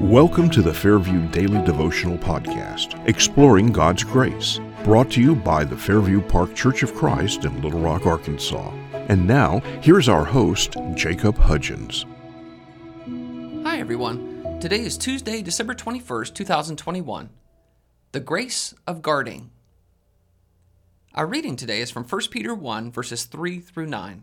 Welcome to the Fairview Daily Devotional Podcast, exploring God's grace, brought to you by the Fairview Park Church of Christ in Little Rock, Arkansas. And now, here's our host, Jacob Hudgens. Hi, everyone. Today is Tuesday, December 21st, 2021. The Grace of Guarding. Our reading today is from 1 Peter 1, verses 3 through 9.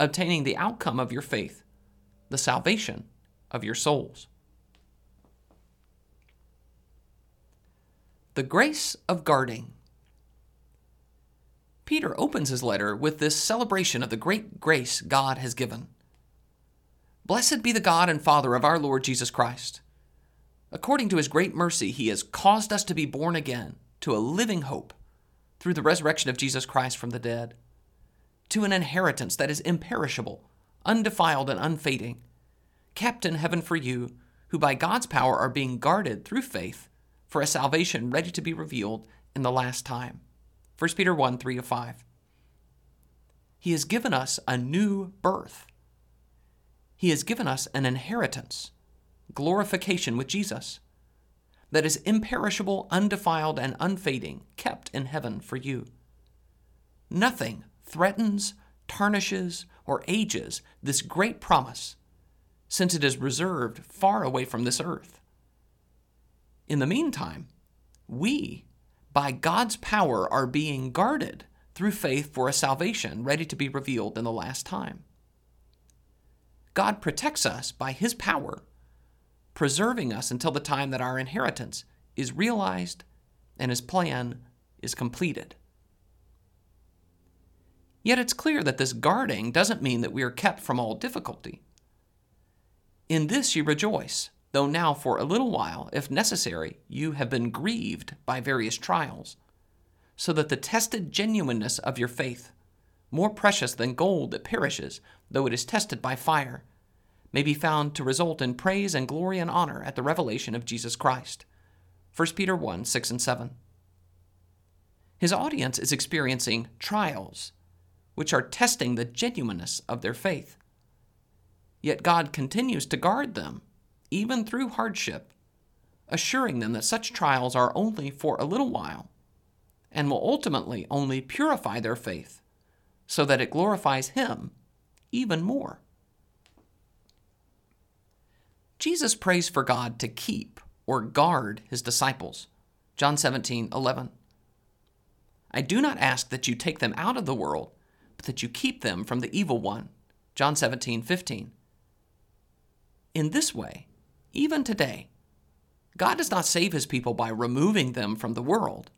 obtaining the outcome of your faith, the salvation of your souls. The grace of guarding. Peter opens his letter with this celebration of the great grace God has given. Blessed be the God and Father of our Lord Jesus Christ. According to his great mercy, he has caused us to be born again to a living hope through the resurrection of Jesus Christ from the dead to an inheritance that is imperishable, undefiled, and unfading, kept in heaven for you, who by God's power are being guarded through faith for a salvation ready to be revealed in the last time. 1 Peter 1 3 5. He has given us a new birth. He has given us an inheritance, glorification with Jesus, that is imperishable, undefiled, and unfading, kept in heaven for you. Nothing threatens, tarnishes, or ages this great promise, since it is reserved far away from this earth. In the meantime, we, by God's power, are being guarded through faith for a salvation ready to be revealed in the last time. God protects us by His power, preserving us until the time that our inheritance is realized and His plan is completed. Yet it's clear that this guarding doesn't mean that we are kept from all difficulty. In this you rejoice, though now for a little while, if necessary, you have been grieved by various trials, so that the tested genuineness of your faith, more precious than gold that perishes, though it is tested by fire, may be found to result in praise and glory and honor at the revelation of Jesus Christ. 1 Peter 1 6 and 7. His audience is experiencing trials which are testing the genuineness of their faith. Yet God continues to guard them, even through hardship, assuring them that such trials are only for a little while and will ultimately only purify their faith so that it glorifies Him even more. Jesus prays for God to keep or guard his disciples. John 17, 11. I do not ask that you take them out of the world, but that you keep them from the evil one. John 17, 15. In this way, even today, God does not save his people by removing them from the world,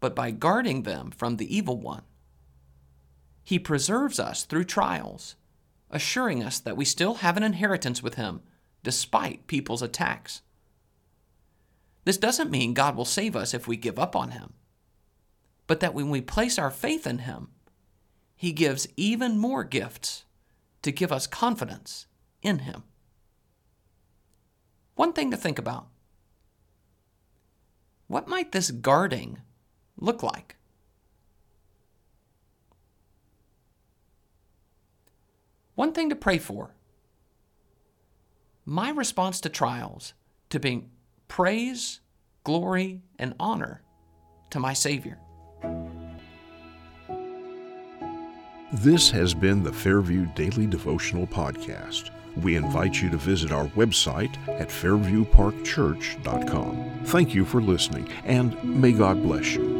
but by guarding them from the evil one. He preserves us through trials, assuring us that we still have an inheritance with him despite people's attacks. This doesn't mean God will save us if we give up on him, but that when we place our faith in him, he gives even more gifts to give us confidence in Him. One thing to think about what might this guarding look like? One thing to pray for. My response to trials to bring praise, glory, and honor to my Savior. This has been the Fairview Daily Devotional Podcast. we invite you to visit our website at fairviewparkchurch.com. Thank you for listening, and may God bless you.